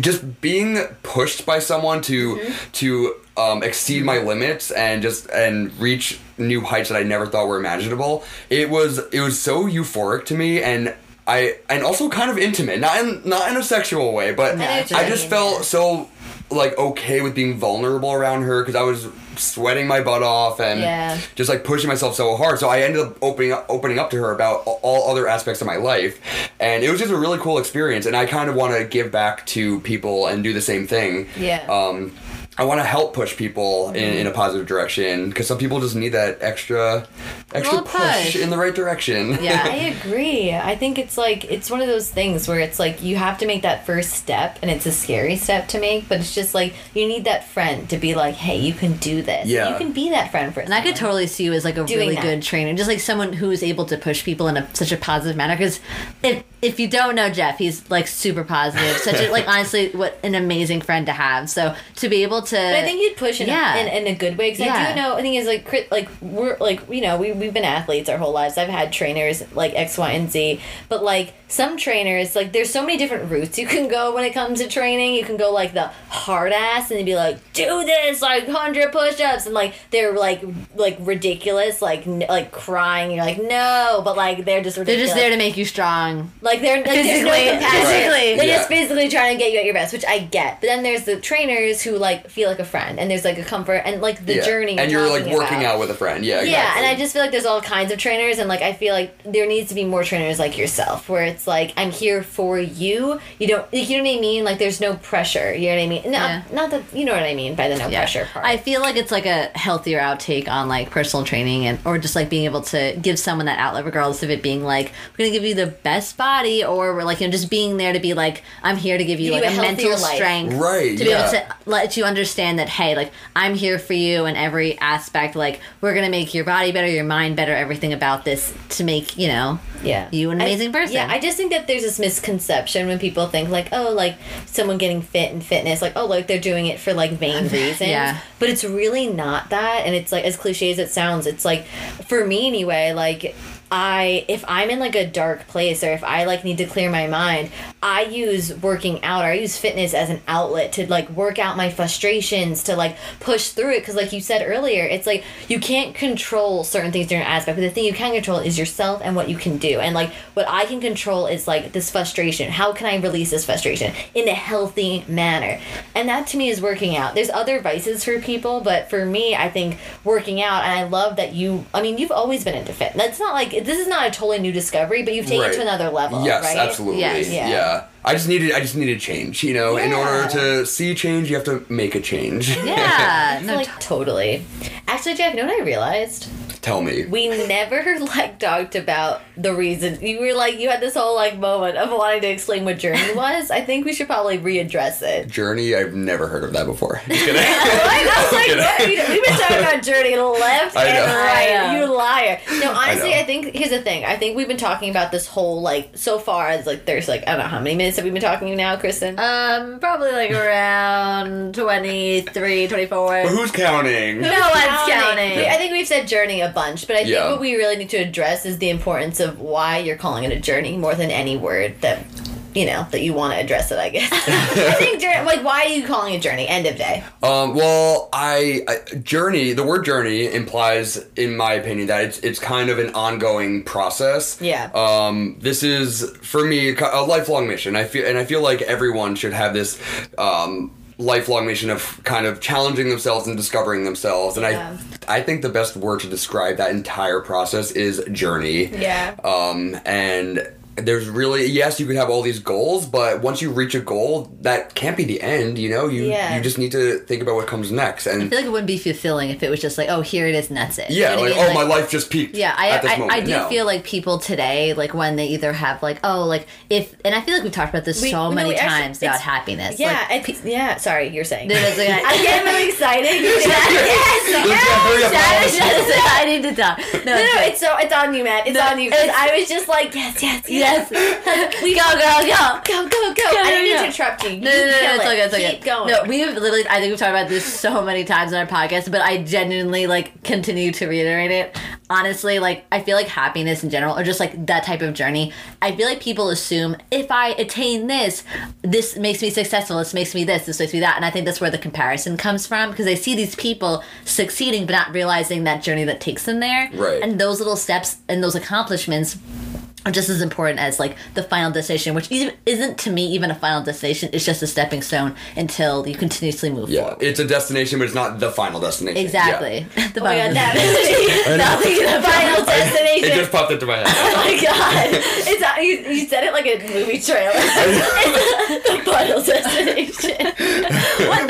just being pushed by someone to Mm-hmm. to um, exceed my limits and just and reach new heights that I never thought were imaginable. It was it was so euphoric to me and. I and also kind of intimate, not in not in a sexual way, but you I just felt so like okay with being vulnerable around her because I was sweating my butt off and Yeah. just like pushing myself so hard. So I ended up opening up, opening up to her about all other aspects of my life, and it was just a really cool experience. And I kind of want to give back to people and do the same thing. Yeah. Um, I want to help push people in, in mm. a positive direction because some people just need that extra extra push push. in the right direction. Yeah. I agree. I think it's like it's one of those things where it's like you have to make that first step, and it's a scary step to make. But it's just like you need that friend to be like, "Hey, you can do this. Yeah. you can be that friend for." And I could totally see you as like a Doing really that. good trainer, just like someone who is able to push people in a, such a positive manner. Because if if you don't know Jeff, he's like super positive, such a like honestly, what an amazing friend to have. So to be able to, But I think you'd push in, Yeah. a, in, in a good way because I do know. I think it's like like we're like you know we we've been athletes our whole lives. I've had trainers like X, Y, and Z, but like some trainers like there's so many different routes you can go when it comes to training. You can go like the hard ass and be like do this like hundred push ups and like they're like like ridiculous like n- like crying. You're like no, but like they're just they're just there to make you strong. Like they're like, there's no Physically. compassion. Physically. They're Yeah. just physically trying to get you at your best, which I get. But then there's the trainers who like feel like a friend, and there's like a comfort and like the Yeah. journey. and you're like working about. out with a friend. Yeah, Yeah, and I just feel like there's all kinds of trainers, and like I feel like there needs to be more trainers like yourself, where it's like I'm here for you. You don't, you know what I mean? Like there's no pressure. You know what I mean? No, Yeah. not that you know what I mean by the no pressure part. I feel like it's it's like a healthier outtake on like personal training and or just like being able to give someone that outlet regardless of it being like we're gonna give you the best body or we're like you know just being there to be like I'm here to give you Give like you a a mental life. strength Right, to be able to let you understand that hey like I'm here for you in every aspect. Like we're gonna make your body better your mind better everything about this to make you know yeah. you an I- amazing person. Yeah i just think that there's this misconception when people think like oh like someone getting fit and fitness like oh like they're doing it for like vain reasons. Yeah. but it's really not that and it's like as cliche as it sounds it's like for me anyway like I if I'm in like a dark place or if I like need to clear my mind, I use working out or I use fitness as an outlet to like work out my frustrations to like push through it because like you said earlier, it's like you can't control certain things during an aspect, but the thing you can control is yourself and what you can do. And like what I can control is like this frustration. How can I release this frustration in a healthy manner? And that to me is working out. There's other vices for people, but for me, I think working out and I love that you I mean, you've always been into fit. That's not like this is not a totally new discovery, but you've taken it to another level. Yes, right? absolutely. Yes. Yeah. Yeah. I just needed I just needed change, you know. In order to see change, you have to make a change. yeah no, like totally. Actually, Jeff, you know what I realized? Tell me. We never like talked about the reason. You were like you had this whole like moment of wanting to explain what journey was. I think we should probably readdress it. Journey, I've never heard of that before. Just kidding. I was like, what? You- we've been talking about journey left I and know. right. I know. You liar. No, honestly, know. I, think here's the thing. I think we've been talking about this whole like so far as like there's like I don't know how many minutes have we been talking now, Kristen? um probably like around 23 24 Who's counting? no one's counting I think we've said journey a bunch, but I think Yeah. what we really need to address is the importance of why you're calling it a journey more than any word that you know that you want to address it. I guess. I think journey, like why are you calling it journey? End of day. Um, well, I, I journey. The word journey implies, in my opinion, that it's it's kind of an ongoing process. Yeah. Um, this is for me a lifelong mission. I feel, and I feel like everyone should have this. Um, lifelong mission of kind of challenging themselves and discovering themselves and Yeah. i i think the best word to describe that entire process is journey Yeah. um, and there's really yes you could have all these goals but once you reach a goal that can't be the end you know you Yeah. you just need to think about what comes next and I feel like it wouldn't be fulfilling if it was just like, oh, here it is and that's it. You yeah know like I mean? oh my life just peaked Yeah, I at this I. I do No. feel like people today, like when they either have like, oh, like if, and I feel like we've talked about this We- so no, many we actually- times about happiness. Yeah. like, it's, yeah. Sorry, you're saying. No, no, it's okay. I'm getting really excited. Let's yes. hurry up, Yes, Alice. yes, I need to talk. No, No, no, it's- it's so it's on you, man. It's No, on you. 'cause it's- I was just like, yes, yes, yes. Yes. We go, go, go. Go, go, go. I didn't mean no. to interrupt you. No, You no, no, no, kill it's it. okay, it's okay. Keep going. No, we have literally, I think we've talked about this so many times on our podcast, but I genuinely, like, continue to reiterate it. Honestly, like, I feel like happiness in general, or just, like, that type of journey, I feel like people assume if I attain this, this makes me successful, this makes me this, this makes me that. And I think that's where the comparison comes from, because they see these people succeeding, but not realizing that journey that takes them there. Right. And those little steps and those accomplishments are just as important as like the final destination, which even, isn't to me even a final destination. It's just a stepping stone until you continuously move yeah forward. it's a destination but it's not the final destination Exactly. The Oh final god, destination. that Nothing in the final Yeah. destination. it just popped into my head Oh my god! It's uh, you, you said it like a movie trailer. The final destination.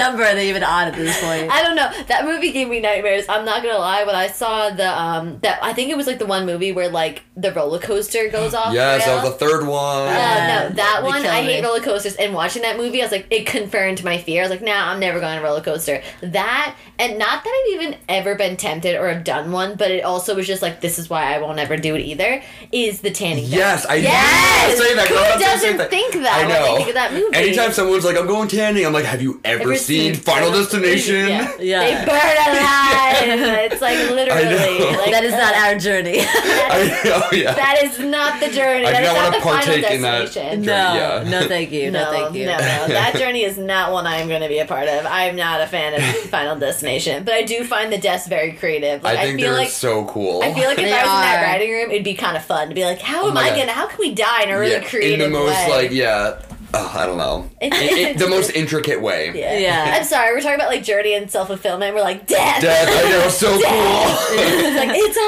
What number are they even on at this point? I don't know. That movie gave me nightmares. I'm not gonna lie. When I saw the um that I think it was like the one movie where like the roller coaster goes off. yes rail. that was the third one Uh, no, that They one killed I hate roller coasters. And watching that movie, I was like, it confirmed my fear. I was like, nah, I'm never going on a roller coaster. That and not that I've even ever been tempted or have done one, but it also was just like, this is why I won't ever do it either. Is the tanning bed. Yes, I Yes! knew you were gonna say that. 'cause Who I was about to say doesn't think that I when know. they think of that movie? Anytime someone's like, "I'm going tanning," I'm like, "Have you ever, Ever seen, seen Final Final- Destination?" Yeah. Yeah. They burn alive. it's like literally. know. Like, that is not our journey. I know. Yeah. That is not the journey. I That do is not not wanna the final partake in that. destination. no, Yeah. no, thank you. No, No, thank you. no, no. That journey is not one I'm going to be a part of. I'm not a fan of Final Destination, but I do find the deaths very creative. Like, I I, think feel they're like so cool. I feel like if They I was in that writing room, it'd be kind of fun to be like, how oh am I God. gonna? How can we die in a really yeah, creative in the most way? like yeah. Uh, I don't know, It's- I- I- the most intricate way. Yeah. Yeah. I'm sorry, we're talking about like journey and self fulfillment. We're like death. Death, I know, so cool. it's like it's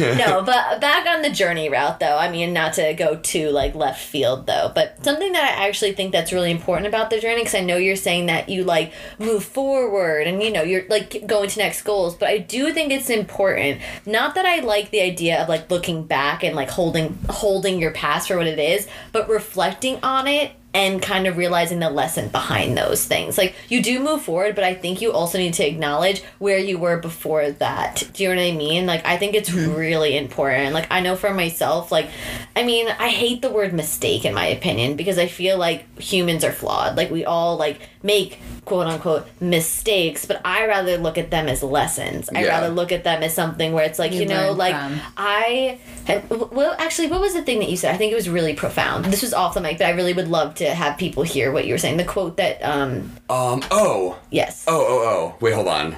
awesome. No, but back on the journey route though. I mean, not to go too like left field though, but something that I actually think that's really important about the journey because I know you're saying that you like move forward and you know you're like going to next goals, but I do think it's important. Not that I like the idea of like looking back and like holding holding your past for what it is, but reflecting on it and kind of realizing the lesson behind those things. Like you do move forward, but I think you also need to acknowledge where you were before that. Do you know what I mean? Like I think it's mm-hmm. really important. Like I know for myself, like I mean, I hate the word mistake in my opinion because I feel like humans are flawed. Like we all like make quote unquote mistakes, but I rather look at them as lessons. I rather look at them as something where it's like, you, You know, like from. I have, well, actually, what was the thing that you said? I think it was really profound. This was off the mic, but I really would love to have people hear what you were saying. The quote that, um, Um. Oh. yes, Oh. Oh. Oh. Wait. Hold on.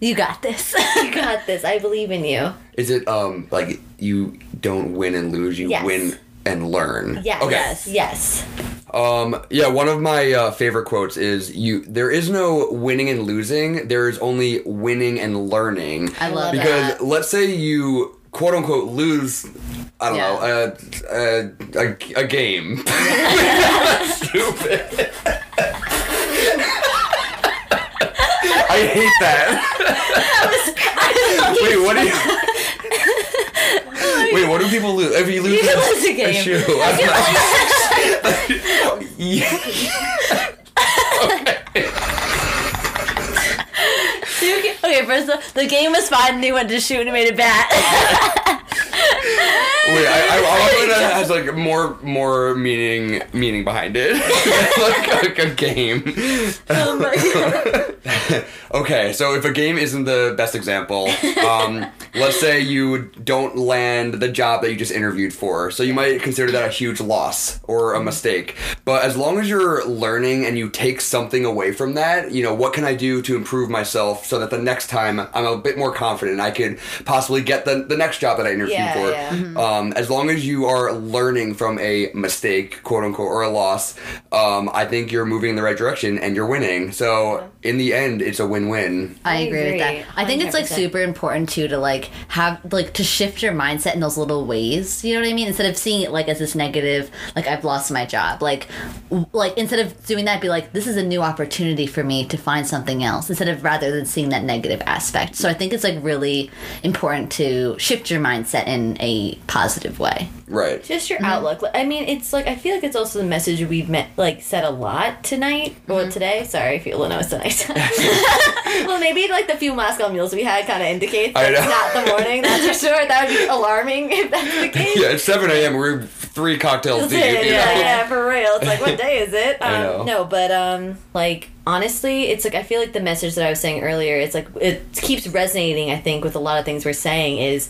You got this. you got this. I believe in you. Is it um like you don't win and lose, you Yes. win and learn? Yes. Okay. Yes. Yes. Um. Yeah. One of my uh, favorite quotes is you. There is no winning and losing. There is only winning and learning. I love because that. let's say you quote unquote lose. I don't Yeah. know a, a, a, a game. Stupid. I hate that. Wait, what do you? Wait, what do people lose? If you lose, You lose a game. shoe. yeah. okay, first of all, the game was fine and he went to shoot and made a bat. Wait, I, I, I that it has like more more meaning meaning behind it, like, like a game. Oh my god. okay, so if a game isn't the best example, um, let's say you don't land the job that you just interviewed for, so you might consider that a huge loss or a mistake. But as long as you're learning and you take something away from that, you know, what can I do to improve myself so that the next time I'm a bit more confident, I could possibly get the, the next job that I interviewed Yeah, for. yeah. Um, as long as you are learning from a mistake, quote unquote, or a loss, um, I think you're moving in the right direction and you're winning. So in the end, it's a win-win. I I agree, with agree, that. I think it's like super important too to like have like to shift your mindset in those little ways. You know what I mean? Instead of seeing it like as this negative, like I've lost my job. Like, like instead of doing that, be like, this is a new opportunity for me to find something else. Instead of rather than seeing that negative aspect. So I think it's like really important to shift your mindset in a positive way. Right. Just your outlook. I mean, it's like I feel like it's also the message we've met, like said a lot tonight or today. Sorry if you well, no, it's tonight. well, maybe like the few Moscow mules we had kind of indicates I it's not the morning. That's for sure. That would be alarming if that's the case. Yeah, it's 7 a.m. We're three cocktails deep. yeah, you know? yeah, for real. It's like, what day is it? Um, I know. No, but um, like honestly, it's like I feel like the message that I was saying earlier. It's like it keeps resonating. I think with a lot of things we're saying is.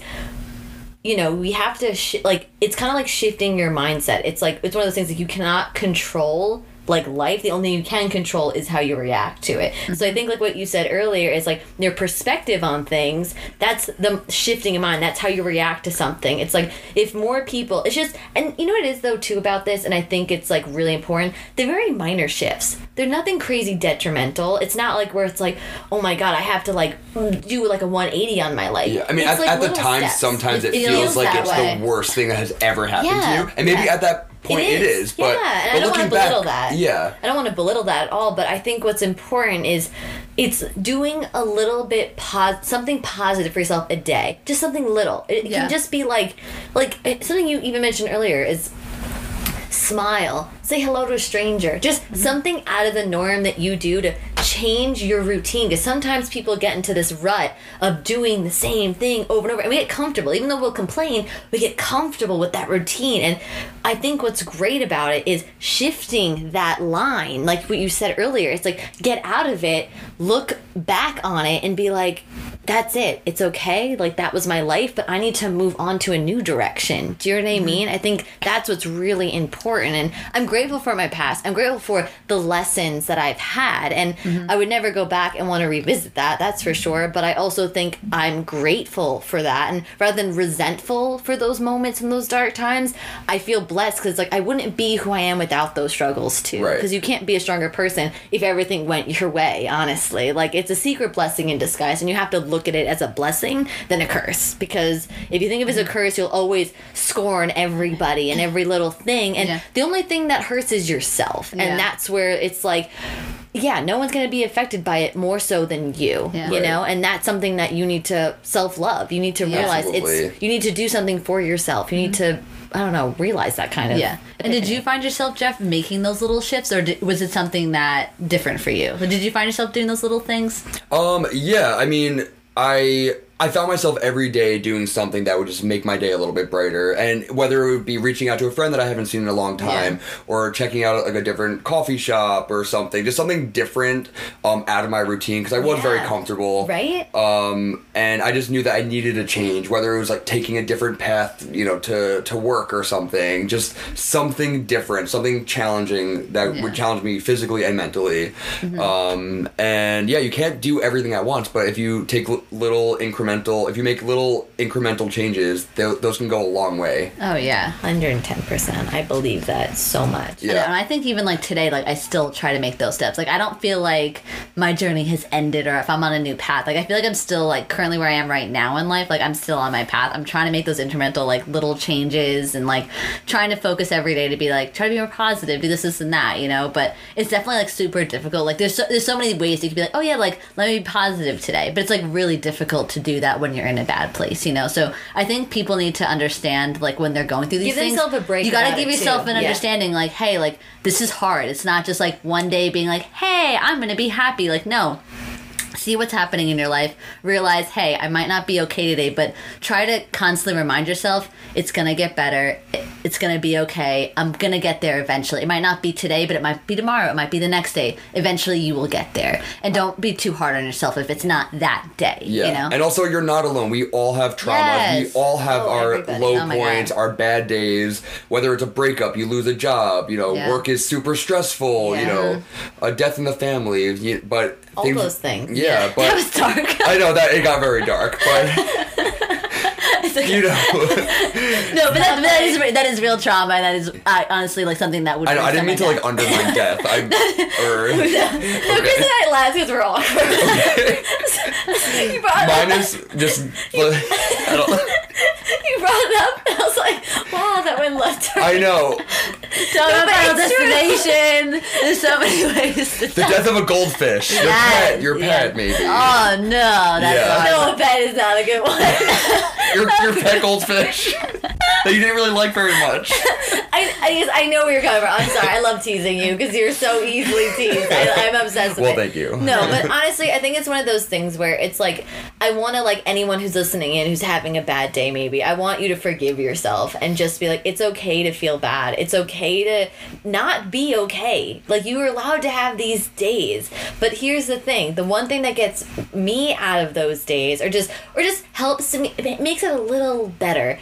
You know, we have to sh- like it's kind of like shifting your mindset. It's like it's one of those things that you cannot control like life. The only thing you can control is how you react to it. So I think like what you said earlier is like your perspective on things. That's the shifting of mind. That's how you react to something. It's like if more people, it's just, and you know what it is though too about this, and I think it's like really important. They're very minor shifts. They're nothing crazy detrimental. It's not like where it's like, oh my god, I have to like do like a 180 on my life. Yeah, I mean, at, like at the time, steps. sometimes it, It feels, feels like it's way. the worst thing that has ever happened Yeah, to you, and maybe yeah. at that point it is. but yeah, and but I don't want to belittle back, that. yeah, I don't want to belittle that at all. But I think what's important is it's doing a little bit pos- something positive for yourself a day, just something little. It Yeah. can just be like, like eh, something you even mentioned earlier is smile, say hello to a stranger, just Mm-hmm. something out of the norm that you do to change your routine. Because sometimes people get into this rut of doing the same thing over and over, and we get comfortable. Even though we'll complain, we get comfortable with that routine. And I think what's great about it is shifting that line, like what you said earlier. It's like get out of it, look back on it, and be like, that's it. It's okay. Like that was my life, but I need to move on to a new direction. Do you know what I mean? I think that's what's really important. And I'm grateful for my past. I'm grateful for the lessons that I've had. And mm-hmm. I would never go back and want to revisit that. That's for sure. But I also think I'm grateful for that. And rather than resentful for those moments and those dark times, I feel blessed because like I wouldn't be who I am without those struggles too. Right. Because you can't be a stronger person if everything went your way, honestly. Like it's a secret blessing in disguise and you have to look at it as a blessing than a curse. Because if you think of it as a mm-hmm. curse, you'll always scorn everybody and every little thing. And Yeah. the only thing that hurts is yourself. Yeah. And that's where it's like yeah, no one's going to be affected by it more so than you, Yeah. you Right. know? And that's something that you need to self-love. You need to realize Absolutely. it's you need to do something for yourself. You need to I don't know, realize that kind of Yeah. And did you find yourself, Jeff, making those little shifts, or did, was it something that different for you? Did you find yourself doing those little things? Um, yeah, I mean, I I found myself every day doing something that would just make my day a little bit brighter, and whether it would be reaching out to a friend that I haven't seen in a long time, or checking out like a different coffee shop or something, just something different um, out of my routine because I was very comfortable, Right? Um, and I just knew that I needed a change, whether it was like taking a different path, you know, to to work or something, just something different, something challenging that Yeah. would challenge me physically and mentally. Um, and yeah, you can't do everything at once, but if you take l- little incremental, if you make little incremental changes, th- those can go a long way. Oh, yeah. 110%. I believe that so much. Yeah. And I think even like today, like I still try to make those steps. Like I don't feel like my journey has ended or if I'm on a new path. Like I feel like I'm still like currently where I am right now in life. Like I'm still on my path. I'm trying to make those incremental like little changes and like trying to focus every day to be like try to be more positive, do this, this, and that. You know. But it's definitely like super difficult. Like there's so, there's so many ways you could be like, oh yeah, like let me be positive today. But it's like really difficult to do that when you're in a bad place. You know. So I think people need to understand like when they're going through these Give things. themselves a break You got to give yourself too. an Yeah. understanding like hey like this is hard it's not just like one day being like hey i'm gonna be happy like no see what's happening in your life realize hey i might not be okay today but try to constantly remind yourself it's gonna get better it's gonna be okay i'm gonna get there eventually it might not be today but it might be tomorrow it might be the next day eventually you will get there and don't be too hard on yourself if it's not that day Yeah. you know And also, you're not alone. We all have trauma Yes. We all have Oh, our everybody. low Oh points, God. our bad days. Whether it's a breakup, you lose a job, you know, Yeah. work is super stressful, yeah. you know, a death in the family. But All those things. Yeah, but that was dark. I know that it got very dark, but you know, no but that, that is that is real trauma that is uh, honestly like something that would I know I didn't mean to someone like down. undermine death. I or No, Chris and I laughed because we're awkward. you, brought mine up, is just. I don't. you brought it up, and I was like, wow, that went left turn. I know Don't No, know but true. Destination. There's so many ways. To the death of a goldfish. Your Yes, pet. Your yeah. pet, maybe. Oh no, that's Yeah. hard. No, pet is not a good one. Your your pet goldfish that you didn't really like very much. I, I, I know where you're coming from. I'm sorry. I love teasing you because you're so easily teased. I, I'm obsessed with Well, it. thank you. No, but honestly, I think it's one of those things where it's like I want to like anyone who's listening in who's having a bad day maybe. I want you to forgive yourself and just be like it's okay to feel bad. It's okay to not be okay. Like you are allowed to have these days. But here's the thing. The one thing that gets me out of those days or just or just helps me it makes it a little better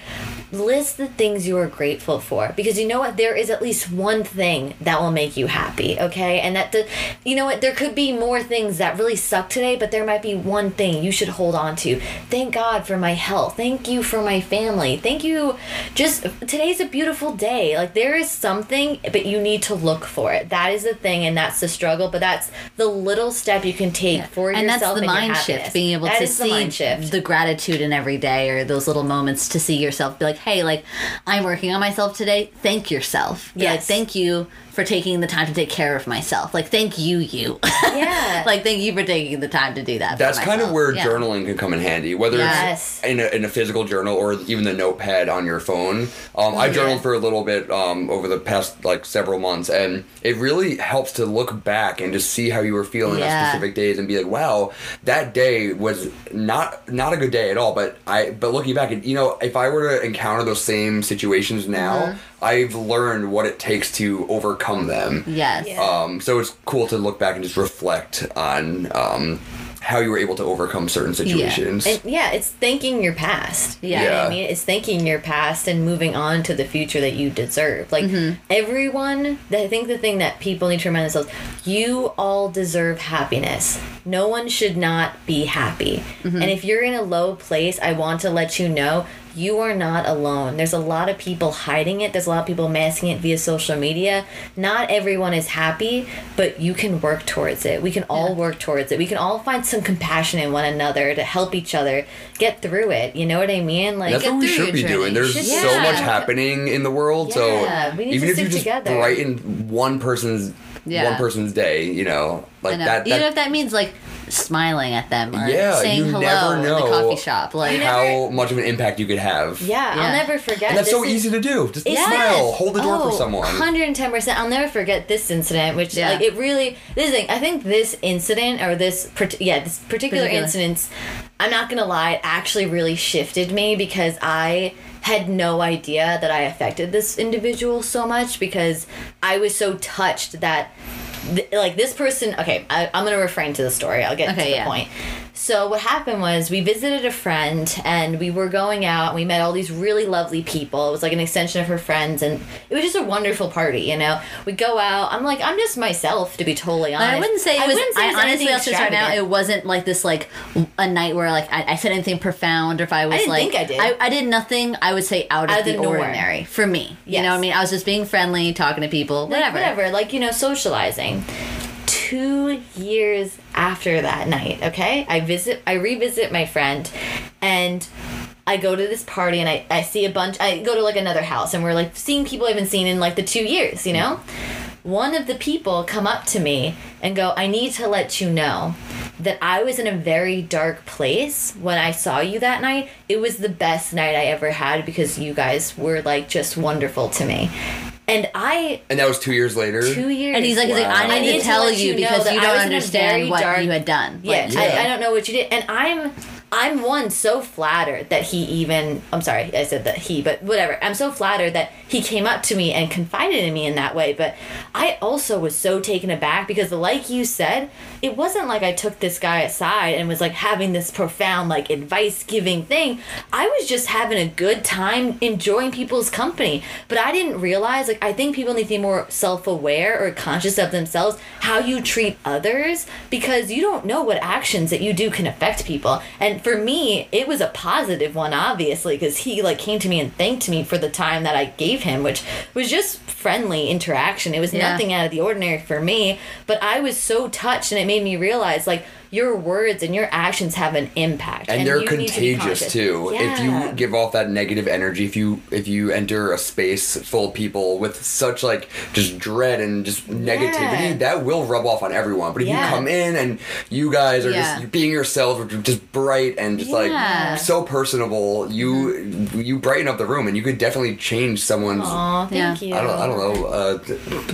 list the things you are grateful for because you know what? There is at least one thing that will make you happy okay? And that the you know what? There could be more things that really suck today but there might be one thing you should hold on to. Thank god for my health. Thank you for my family. Thank you. Just today's a beautiful day. Like there is something but you need to look for it. That is the thing and that's the struggle but that's the little step you can take for and that's the mind shift being able That to the see shift. the gratitude in every day or those little moments to see yourself be like hey like i'm working on myself today thank yourself Be like thank you for taking the time to take care of myself like thank you you Yeah. like thank you for taking the time to do that That's kind of where Yeah. journaling can come in handy, whether Yes. it's in a, in a physical journal or even the notepad on your phone. Um, I Yeah. journaled for a little bit um, over the past like several months, and it really helps to look back and just see how you were feeling on Yeah. specific days and be like, "Wow, that day was not not a good day at all." But I but looking back, you know, if I were to encounter those same situations now, Mm-hmm. I've learned what it takes to overcome them. yes Yeah. Um, so it's cool to look back and just reflect on um, how you were able to overcome certain situations. And yeah, it's thanking your past. Yeah. You know what Yeah. I mean? It's thanking your past and moving on to the future that you deserve. Like Mm-hmm. everyone, I think the thing that people need to remind themselves, you all deserve happiness. No one should not be happy. Mm-hmm. And if you're in a low place, I want to let you know you are not alone. There's a lot of people hiding it. There's a lot of people masking it via social media. Not everyone is happy, but you can work towards it. We can all Yeah. work towards it. We can all find some compassion in one another to help each other get through it. You know what I mean? Like That's what we should be journey. doing. There's Should- so Yeah. much happening in the world. Yeah, so we need even to if you stick just together. brighten one person's Yeah. one person's day, you know, like know. that. Even that if that means like smiling at them or Yeah, saying you hello never in the know coffee shop. Like never- how much of an impact you could have. yeah, Yeah. I'll never forget. And that's this so is- easy to do. Just Yes. smile, hold the door Oh, for someone. 110%. I'll never forget this incident, which, Yeah. like, it really, this thing, I think this incident, or this, yeah, this particular Particular. incident, I'm not gonna lie, it actually really shifted me because I had no idea that I affected this individual so much because I was so touched that, th- like, this person, okay, I, I'm gonna refrain to the story, I'll get to the yeah. point. So what happened was we visited a friend and we were going out and we met all these really lovely people. It was like an extension of her friends and it was just a wonderful party, you know. We go out. I'm like I'm just myself to be totally honest. I wouldn't say it was. wouldn't say I it was honestly, anything I'll say right now, extravagant. it wasn't like this, like a night where like I, I said anything profound, or if I was didn't like, think I did. I, I did nothing. I would say out, Out of the, the norm. ordinary for me. You know what I mean? I was just being friendly, talking to people, Like, whatever. whatever, like you know, socializing. Two years after that night, okay, I visit, I revisit my friend, and I go to this party and I, I see a bunch. I go to like another house and we're like seeing people I haven't seen in like the two years, you know. One of the people come up to me and go, "I need to let you know that I was in a very dark place when I saw you that night. It was the best night I ever had because you guys were like just wonderful to me." And I and that was two years later. two years. And he's like, he's like, I Wow. need, to tell let you, know because you I don't was in a understand very what dark- you had done. Yeah, Like, Yeah. I, I don't know what you did, and I'm I'm one so flattered that he even I'm sorry I said that he, but whatever. I'm so flattered that he came up to me and confided in me in that way. But I also was so taken aback because, like you said, it wasn't like I took this guy aside and was like having this profound like advice giving thing. I was just having a good time enjoying people's company. But I didn't realize like I think people need to be more self aware or conscious of themselves how you treat others because you don't know what actions that you do can affect people. And for me, it was a positive one obviously because he like came to me and thanked me for the time that I gave him, which was just friendly interaction. It was Yeah. nothing out of the ordinary for me, but I was so touched and it made me realize like your words and your actions have an impact and, they're you need to be contagious too. If you give off that negative energy, if you if you enter a space full of people with such like just dread and just negativity, Yeah. that will rub off on everyone. But if Yeah. you come in and you guys are Yeah. just being yourselves, just bright and just Yeah. like so personable, you you brighten up the room, and you could definitely change someone's. Aw, thank Yeah. you. I don't I don't know. Uh,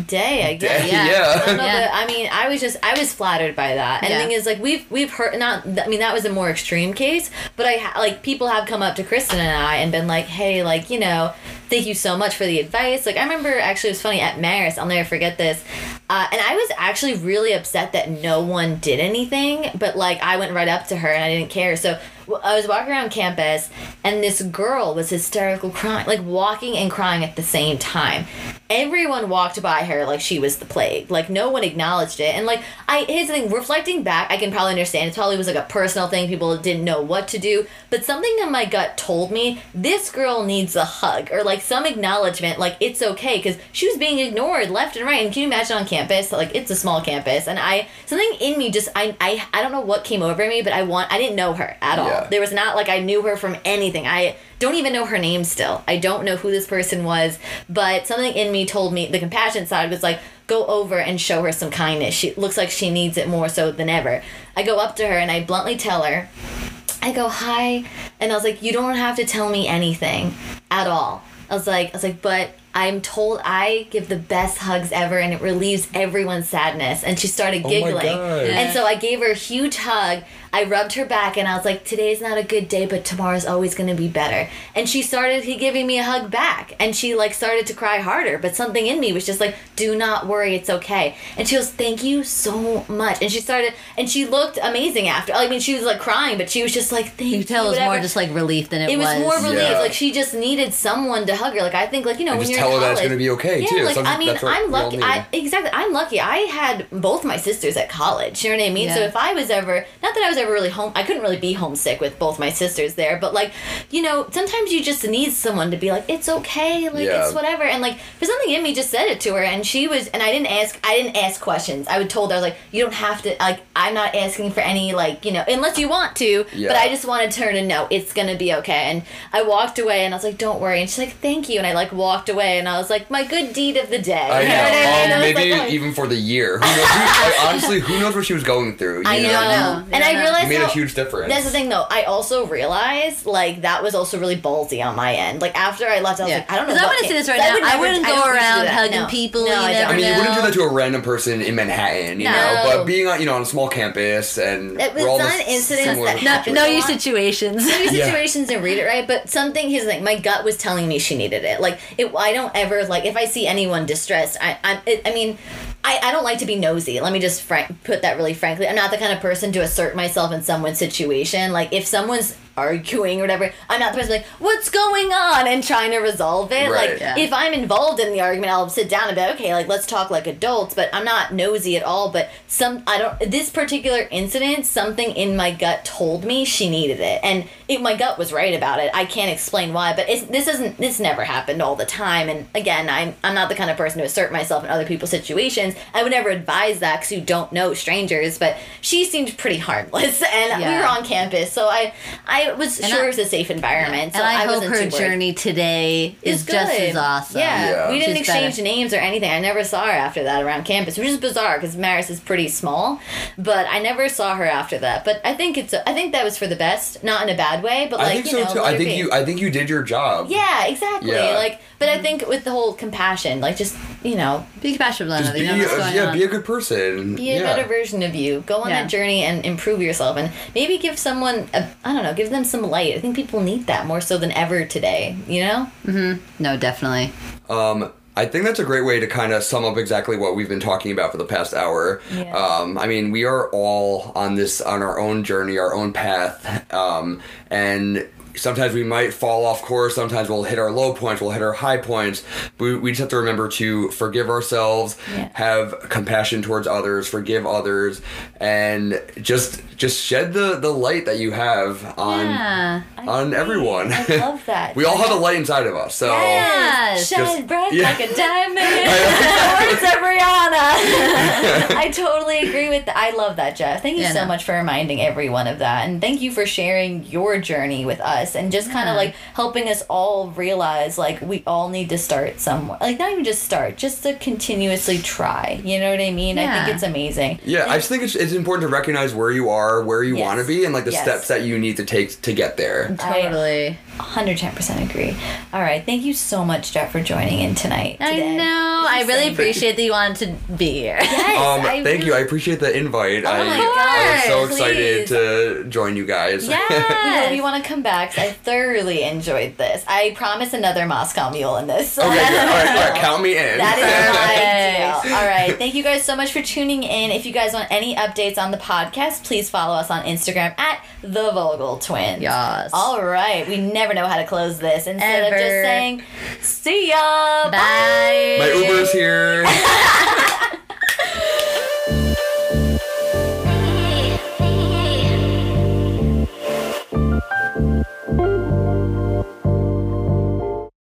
day, I guess. Day, Yeah. yeah. I don't know, Yeah. but I mean, I was just I was flattered by that. And Yeah. the thing is, like we've we've heard not. I mean, that was a more extreme case, but I like people have come up to Kristen and I and been like, hey, like you know, thank you so much for the advice. Like I remember actually it was funny at Marist. I'll never forget this. Uh, and I was actually really upset that no one did anything, but like I went right up to her and I didn't care. So I was walking around campus and this girl was hysterical crying, like walking and crying at the same time. Everyone walked by her like she was the plague. Like no one acknowledged it. And like I here's the thing, reflecting back, I can probably understand. It probably was like a personal thing. People didn't know what to do. But something in my gut told me this girl needs a hug or like some acknowledgement, like it's okay because she was being ignored left and right. And can you imagine on campus? Like it's a small campus, and I something in me just I I I don't know what came over me, but I want I didn't know her at all. Yeah. There was not like I knew her from anything. I don't even know her name still. I don't know who this person was, but something in me told me the compassion side was like go over and show her some kindness. She looks like she needs it more so than ever. I go up to her and I bluntly tell her I go, hi. And I was like, you don't have to tell me anything at all. I was like, I was like, but I'm told I give the best hugs ever and it relieves everyone's sadness. And she started Oh my giggling. God. And so I gave her a huge hug. I rubbed her back and I was like, today's not a good day, but tomorrow's always going to be better. And she started he giving me a hug back. And she like started to cry harder, but something in me was just like, do not worry, it's okay. And she goes, thank you so much. And she started, and she looked amazing after. I mean, she was like crying, but she was just like, thank you. You tell it was more just like relief than it, was. It was more relief. Yeah. Like she just needed someone to hug her. Like I think, like you know, And when just you're tell in her that it's college- gonna be okay, yeah, too. Like Some- I mean, I'm lucky. I exactly. I'm lucky. I had both my sisters at college. You know what I mean? Yeah. So if I was ever, not that I was ever really home, I couldn't really be homesick with both my sisters there. But like, you know, sometimes you just need someone to be like, it's okay. Like Yeah. it's whatever. And like, for something in me just said it to her, and she was, and I didn't ask. I didn't ask questions. I would told her I was like, you don't have to. Like, I'm not asking for any like you know, unless you want to. Yeah. But I just wanted her to know it's gonna be okay. And I walked away and I was like, don't worry. And she's like, thank you. And I like walked away and I was like, my good deed of the day. I know what I. Um, maybe like, oh. even for the year. Who knows? Who, honestly, who knows what she was going through? You I know, know. And You I don't know. realized You made a huge difference. That's the thing, though. I also realized like that was also really ballsy on my end. Like after I left, I was Yeah. like, I don't know. 'Cause I'm what gonna say this right I now, would I wouldn't go usually do around hugging No. people, No, you I never. I mean, you wouldn't do that to a random person in Manhattan, you No. know. But being on, you know, on a small campus and It was we're all not in a incidents similar that No, happened. know your situations. These Yeah. situations didn't read it right, but something. Here's the thing: my gut was telling me she needed it. Like, it, I don't ever like if I see anyone distressed. I, I, it, I mean, I, I don't like to be nosy. Let me just frank, put that really frankly. I'm not the kind of person to assert myself in someone's situation. Like, if someone's arguing or whatever, I'm not the person like, what's going on, and trying to resolve it. Right. Like, Yeah. if I'm involved in the argument, I'll sit down and be like, okay, like let's talk like adults. But I'm not nosy at all. But some, I don't. This particular incident, something in my gut told me she needed it, and it, my gut was right about it. I can't explain why, but it's, this isn't. This never happened all the time. And again, I'm I'm not the kind of person to assert myself in other people's situations. I would never advise that because you don't know strangers. But she seemed pretty harmless, and we Yeah. were on campus, so I I was And sure I- it was a safe environment. So and I, hope wasn't her too journey today is It's just as awesome. Yeah, Yeah. we didn't She's exchange better. names or anything. I never saw her after that around campus, which is bizarre because Marist is pretty small. But I never saw her after that. But I think it's I think that was for the best, not in a bad way, but like I think you so know, too. I think you. I think you did your job. Yeah, exactly. Yeah. Like, but I think with the whole compassion, like just you know, Be compassionate with Just another. be, You know what's going yeah, on. be a good person. be a yeah. better version of you. Go on Yeah. that journey and improve yourself, and maybe give someone a, I don't know, give them some light. I think people need that more so than ever today. You know? Mm-hmm. No, definitely. Um, I think that's a great way to kind of sum up exactly what we've been talking about for the past hour. Yeah. Um, I mean, we are all on this on our own journey, our own path, um, and sometimes we might fall off course. Sometimes we'll hit our low points, we'll hit our high points. We, we just have to remember to forgive ourselves, Yeah. have compassion towards others, forgive others, and just just shed the the light that you have on Yeah. on everyone. I love that. we all have a light inside of us, so. Yes. Shine Just- bright yeah. like a diamond. Words of Rihanna. I totally agree with that. I love that, Jeff. Thank you Yeah, so much for reminding everyone of that. And thank you for sharing your journey with us and just kind Yeah. of like helping us all realize like we all need to start somewhere. Like, not even just start, just to continuously try. You know what I mean? Yeah. I think it's amazing. Yeah, I just think it's, it's important to recognize where you are, where you Yes. want to be, and like the Yes. steps that you need to take to get there. Totally. 110% agree. All right. Thank you so much, Jeff, for joining in tonight. I know. I really Same. appreciate that you wanted to be here. Yes, Um, I thank you. I appreciate the invite. I, my I was so God, excited please. to join you guys. We hope you want to come back. I thoroughly enjoyed this. I promise another Moscow Mule in this. okay, good. All right, all right, count me in. That is my Yes. deal. All right. Thank you guys so much for tuning in. If you guys want any updates on the podcast, please follow us on Instagram at the Vogel Twins. Yes. All right. We never never know how to close this. Instead Ever. of just saying, see ya, bye. bye. My Uber's here.